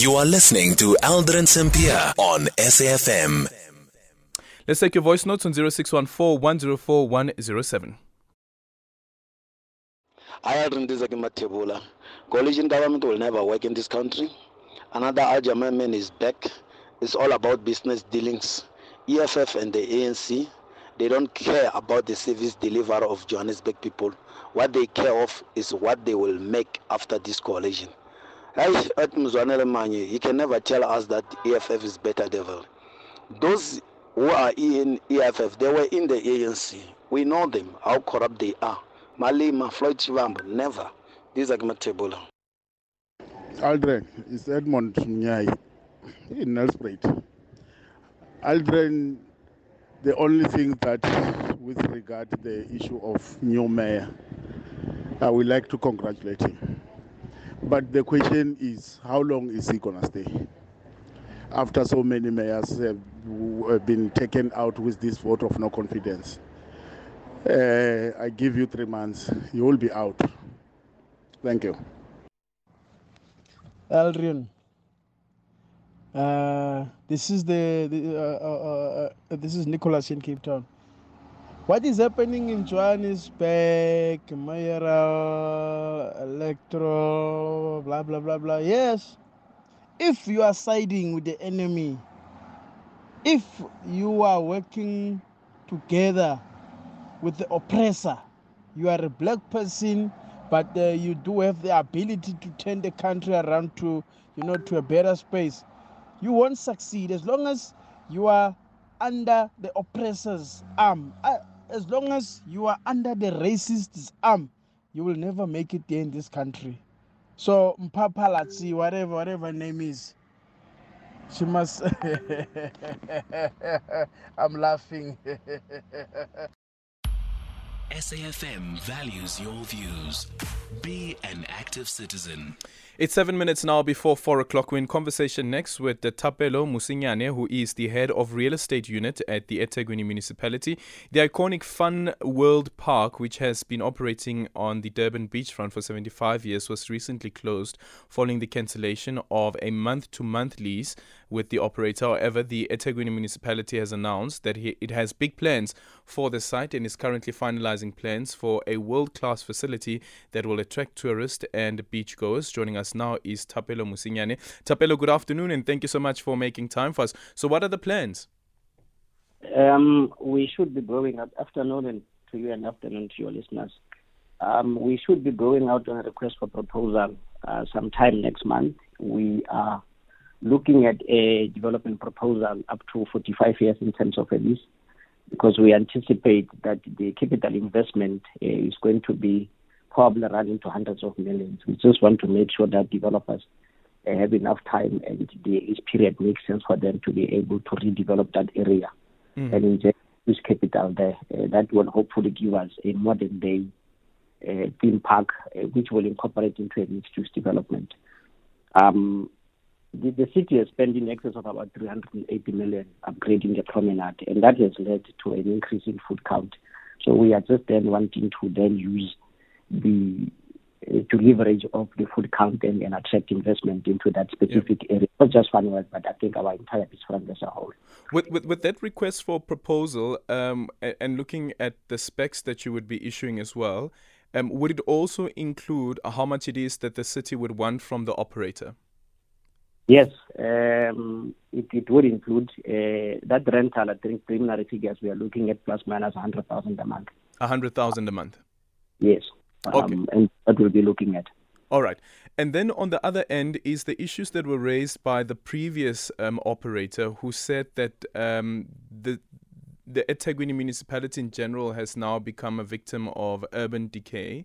You are listening to Aldrin Sampear on SAFM. Let's take your voice notes on 0614 104 107. Aldrin Dizaki Matebula. Coalition government will never work in this country. Another Al man is back. It's all about business dealings. EFF and the ANC, they don't care about the service delivery of Johannesburg people. What they care of is what they will make after this coalition. He can never tell us that EFF is better devil. Those who are in EFF, they were in the ANC. We know them, how corrupt they are. Malema, Floyd Shivambu, never. These are Matebula. Aldrin it's Edmond Nyai in Nelspruit. Aldrin, the only thing that, with regard to the issue of new mayor, I would like to congratulate him. But the question is, how long is he going to stay? After so many mayors have, been taken out with this vote of no confidence. Uh, I give you three months. You will be out. Thank you. Aldrin. Uh, this is the, the uh, uh, uh, this is Nicholas in Cape Town. What is happening in Johannesburg, mayoral, Electro, blah blah blah blah? Yes, if you are siding with the enemy, if you are working together with the oppressor, you are a black person, but uh, you do have the ability to turn the country around to, you know, to a better space you won't succeed as long as you are under the oppressor's arm. Uh, as long as you are under the racist's arm, you will never make it there in this country. So Mpho Phalatse, whatever, whatever name is, she must. I'm laughing. SAFM values your views. Be an active citizen. It's seven minutes now before four o'clock. We're in conversation next with the Thapelo Mmusinyane, who is the head of real estate unit at the eThekwini municipality. The iconic Fun World Park, which has been operating on the Durban beachfront for 75 years, was recently closed following the cancellation of a month to month lease with the operator. However, the eThekwini municipality has announced that it has big plans for the site and is currently finalizing plans for a world class facility that will attract tourists and beachgoers. Joining us now is Thapelo Mmusinyane. Thapelo, good afternoon and thank you so much for making time for us. So, what are the plans? Um, we should be going out afternoon to you and afternoon to your listeners. Um, we should be going out on a request for proposal uh, sometime next month. We are looking at a development proposal up to 45 years in terms of a lease because we anticipate that the capital investment uh, is going to be probably running to hundreds of millions. We just want to make sure that developers uh, have enough time and the each period makes sense for them to be able to redevelop that area mm. and inject this capital there. Uh, that will hopefully give us a modern day uh, theme park uh, which will incorporate into a mixed use development. Um, the, the city has spent in excess of about 380 million upgrading the promenade, and that has led to an increase in foot count. So we are just then wanting to then use the uh, to leverage of the food count and, and attract investment into that specific area, not just one word, but I think our entire beachfront as a whole. With, with, with that request for proposal um, and, and looking at the specs that you would be issuing as well, um, would it also include how much it is that the city would want from the operator? Yes, um, it, it would include uh, that rental. I think preliminary figures we are looking at plus minus 100,000 a month. 100,000 a month? Yes. Um, okay. And that we'll be looking at. All right. And then on the other end is the issues that were raised by the previous um, operator who said that um, the the eThekwini municipality in general has now become a victim of urban decay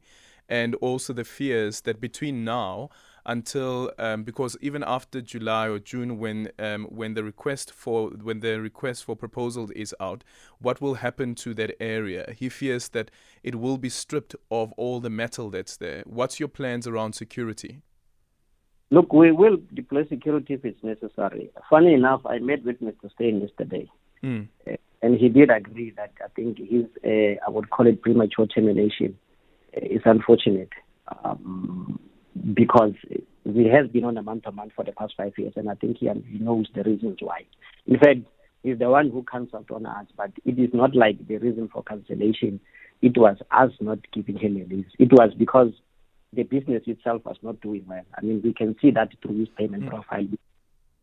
and also the fears that between now until um, because even after July or June, when um, when the request for when the request for proposal is out, what will happen to that area? He fears that it will be stripped of all the metal that's there. What's your plans around security? Look, we will deploy security if it's necessary. Funny enough, I met with Mr. Steyn yesterday, mm. uh, and he did agree that I think his, uh, I would call it premature termination, uh, is unfortunate. Um, because he has been on a month to month for the past five years, and I think he, knows the reasons why. In fact, he's the one who cancelled on us, but it is not like the reason for cancellation. It was us not giving him a lease. It was because the business itself was not doing well. I mean, we can see that through his payment mm. profile.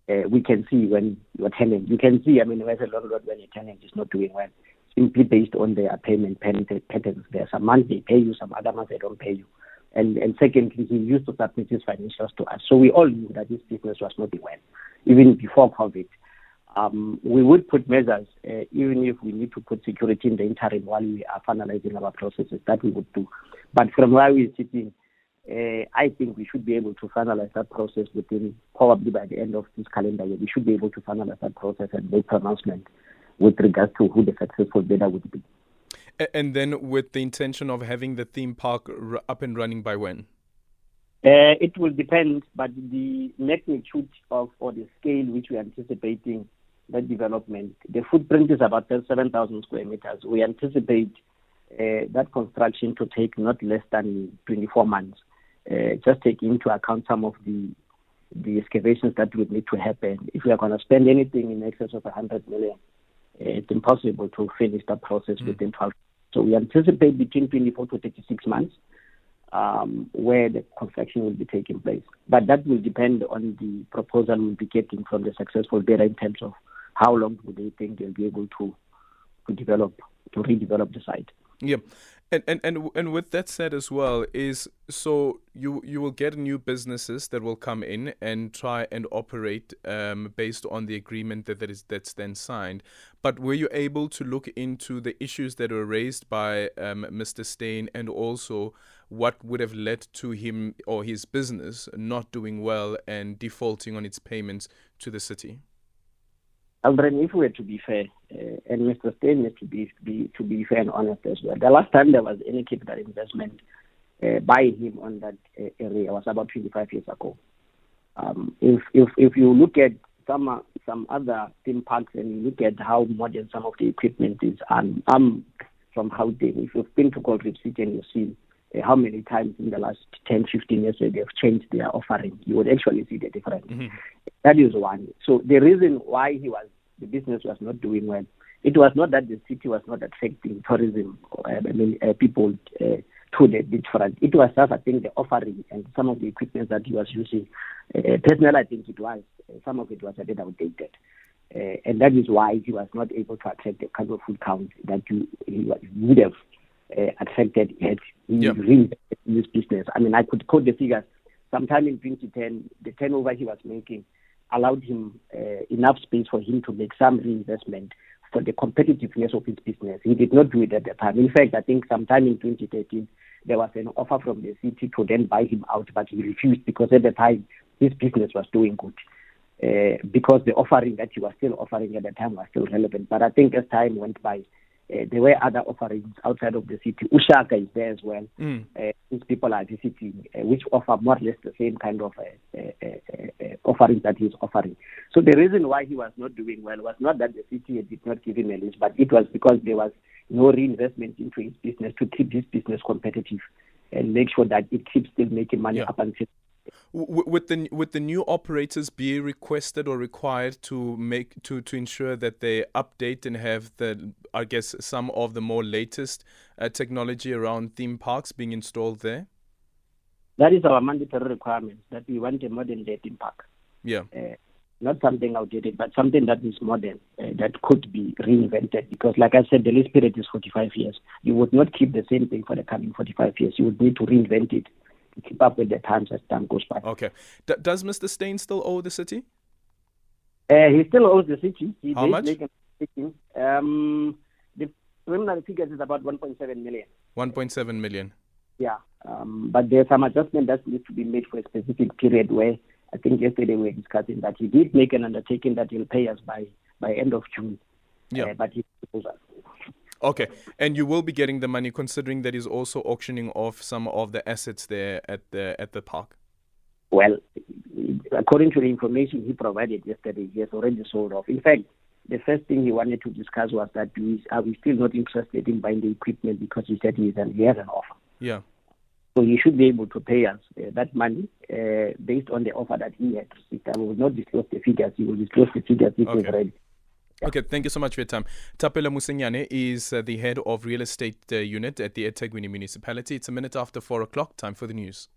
Uh, we can see when your tenant, you can see, I mean, as a landlord, when a tenant is not doing well, simply based on their payment patterns. There are some months they pay you, some other months they don't pay you. And, and secondly, he used to submit his financials to us. So we all knew that this business was not doing well, even before COVID. Um, we would put measures, uh, even if we need to put security in the interim while we are finalizing our processes, that we would do. But from where we're sitting, uh, I think we should be able to finalize that process within probably by the end of this calendar year. We should be able to finalize that process and make pronouncement with regards to who the successful bidder would be. And then with the intention of having the theme park up and running by when? Uh, it will depend, but the magnitude of or the scale which we are anticipating that development, the footprint is about 7,000 square meters. We anticipate uh, that construction to take not less than 24 months. Uh, just take into account some of the the excavations that would need to happen. If we are going to spend anything in excess of 100 million, it's impossible to finish that process mm. within 12. So we anticipate between 24 to 36 months um, where the construction will be taking place. But that will depend on the proposal we'll be getting from the successful bidder in terms of how long do they think they'll be able to to develop to redevelop the site. Yeah. And, and and and with that said as well is so you you will get new businesses that will come in and try and operate um, based on the agreement that, that is that's then signed. But were you able to look into the issues that were raised by um, Mr. Steyn and also what would have led to him or his business not doing well and defaulting on its payments to the city? Aldrin, if we were to be fair, uh, and Mr. Needs to be, be, to be fair and honest as well. The last time there was any capital investment uh, by him on that uh, area was about 25 years ago. Um, if, if if you look at some some other theme parks and you look at how modern some of the equipment is, and I'm from Gauteng. If you've been to Gold Reef City and you've seen how many times in the last 10, 15 years they've changed their offering, you would actually see the difference. Mm-hmm. That is one. So the reason why he was the business was not doing well, it was not that the city was not attracting tourism, uh, I mean, uh, people uh, to the beachfront. It was just, I think, the offering and some of the equipment that he was using. Uh, personally, I think it was uh, some of it was a bit outdated. Uh, and that is why he was not able to attract the kind of food count that you, he would have uh, attracted had yep. in this business. I mean, I could quote the figures. Sometime in 2010, the turnover he was making allowed him uh, enough space for him to make some reinvestment for the competitiveness of his business. He did not do it at the time. In fact, I think sometime in 2013, there was an offer from the city to then buy him out, but he refused because at the time his business was doing good. Uh, because the offering that he was still offering at the time was still relevant. But I think as time went by, uh, there were other offerings outside of the city. uShaka is there as well. Mm. Uh, these people are visiting, uh, which offer more or less the same kind of uh, uh, uh, offerings that he's offering. So the reason why he was not doing well was not that the city did not give him a lease, but it was because there was no reinvestment into his business to keep his business competitive and make sure that it keeps still making money yeah. up until with the with the new operators be requested or required to make to to ensure that they update and have the I guess some of the more latest uh, technology around theme parks being installed there? That is our mandatory requirement that we want a modern day theme park. Yeah. Uh, not something outdated, but something that is modern, uh, that could be reinvented. Because, like I said, the lease period is 45 years. You would not keep the same thing for the coming 45 years. You would need to reinvent it keep up with the times as time goes by. Okay. D- does Mr. Steyn still owe the city? Uh, he still owes the city. He How much? Um, the preliminary figures is about 1.7 million. 1.7 million. Yeah, um, but there's some adjustment that needs to be made for a specific period where I think yesterday we were discussing that he did make an undertaking that he'll pay us by by end of June. Yeah. Uh, but he Okay, and you will be getting the money, considering that he's also auctioning off some of the assets there at the at the park. Well, according to the information he provided yesterday, he has already sold off. In fact, the first thing he wanted to discuss was that we, are we still not interested in buying the equipment because he said he, he has an offer. Yeah. So he should be able to pay us uh, that money uh, based on the offer that he had received. I will not disclose the figures. He will disclose the figures if Okay. he's ready. Okay, thank you so much for your time. Thapelo Mmusinyane is uh, the head of real estate uh, unit at the eThekwini municipality. It's a minute after four o'clock. Time for the news.